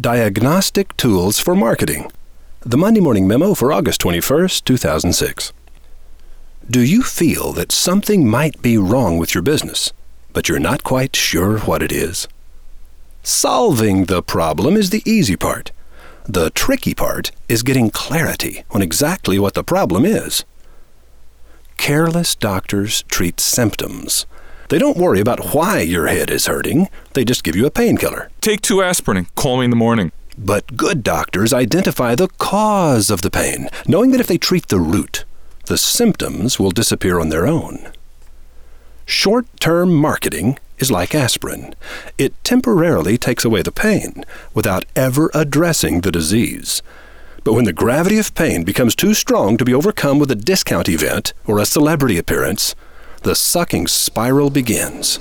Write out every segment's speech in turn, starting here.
Diagnostic Tools for Marketing. The Monday Morning Memo for August 21st, 2006. Do you feel that something might be wrong with your business, but you're not quite sure what it is? Solving the problem is the easy part. The tricky part is getting clarity on exactly what the problem is. Careless doctors treat symptoms. They don't worry about why your head is hurting, they just give you a painkiller. Take two aspirin and call me in the morning. But good doctors identify the cause of the pain, knowing that if they treat the root, the symptoms will disappear on their own. Short term marketing is like aspirin. It temporarily takes away the pain without ever addressing the disease. But when the gravity of pain becomes too strong to be overcome with a discount event or a celebrity appearance, the sucking spiral begins.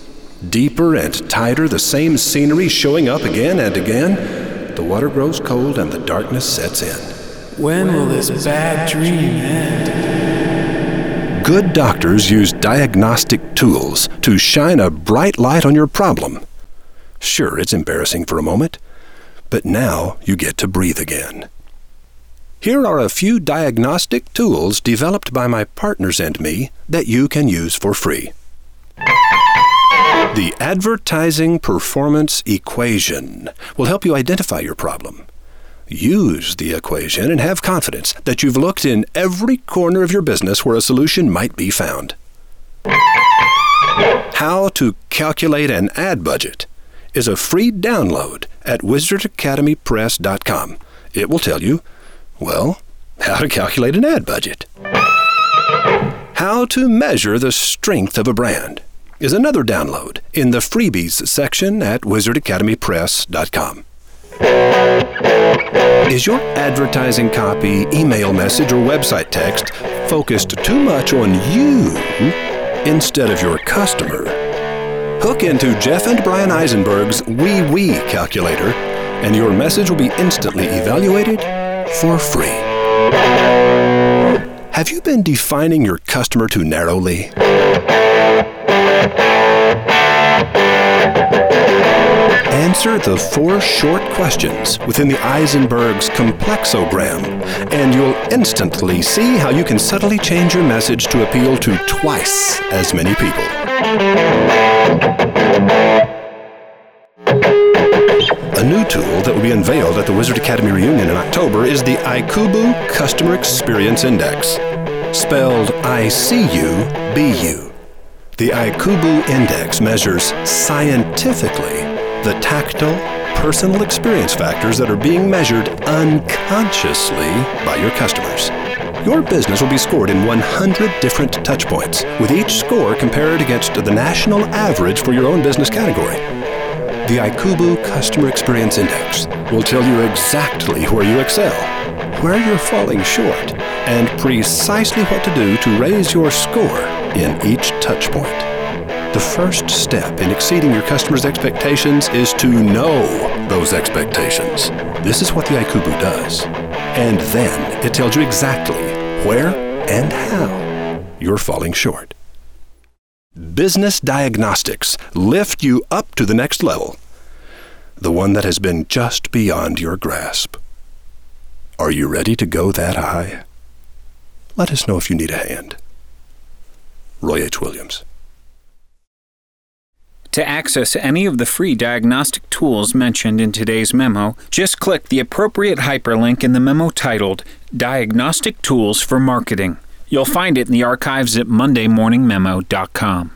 Deeper and tighter, the same scenery showing up again and again. The water grows cold and the darkness sets in. When will this bad dream end? Good doctors use diagnostic tools to shine a bright light on your problem. Sure, it's embarrassing for a moment, but now you get to breathe again. Here are a few diagnostic tools developed by my partners and me that you can use for free. The Advertising Performance Equation will help you identify your problem. Use the equation and have confidence that you've looked in every corner of your business where a solution might be found. How to Calculate an Ad Budget is a free download at wizardacademypress.com. It will tell you well, how to calculate an ad budget. How to measure the strength of a brand is another download in the freebies section at wizardacademypress.com. Is your advertising copy, email message, or website text focused too much on you instead of your customer? Hook into Jeff and Bryan Eisenberg's Wee Wee calculator, and your message will be instantly evaluated for free. Have you been defining your customer too narrowly? Answer the four short questions within the Eisenberg's complexogram, and you'll instantly see how you can subtly change your message to appeal to twice as many people. A new tool that will be unveiled at the Wizard Academy reunion in October is the ICUBU Customer Experience Index, spelled I C U B U. The ICUBU Index measures scientifically the tactile, personal experience factors that are being measured unconsciously by your customers. Your business will be scored in 100 different touchpoints, with each score compared against the national average for your own business category. The ICUBU Customer Experience Index will tell you exactly where you excel, where you're falling short, and precisely what to do to raise your score in each touchpoint. The first step in exceeding your customers' expectations is to know those expectations. This is what the ICUBU does. And then it tells you exactly where and how you're falling short. Business Diagnostics lift you up to the next level, the one that has been just beyond your grasp. Are you ready to go that high? Let us know if you need a hand. Roy H. Williams. To access any of the free diagnostic tools mentioned in today's memo, just click the appropriate hyperlink in the memo titled Diagnostic Tools for Marketing. You'll find it in the archives at mondaymorningmemo.com.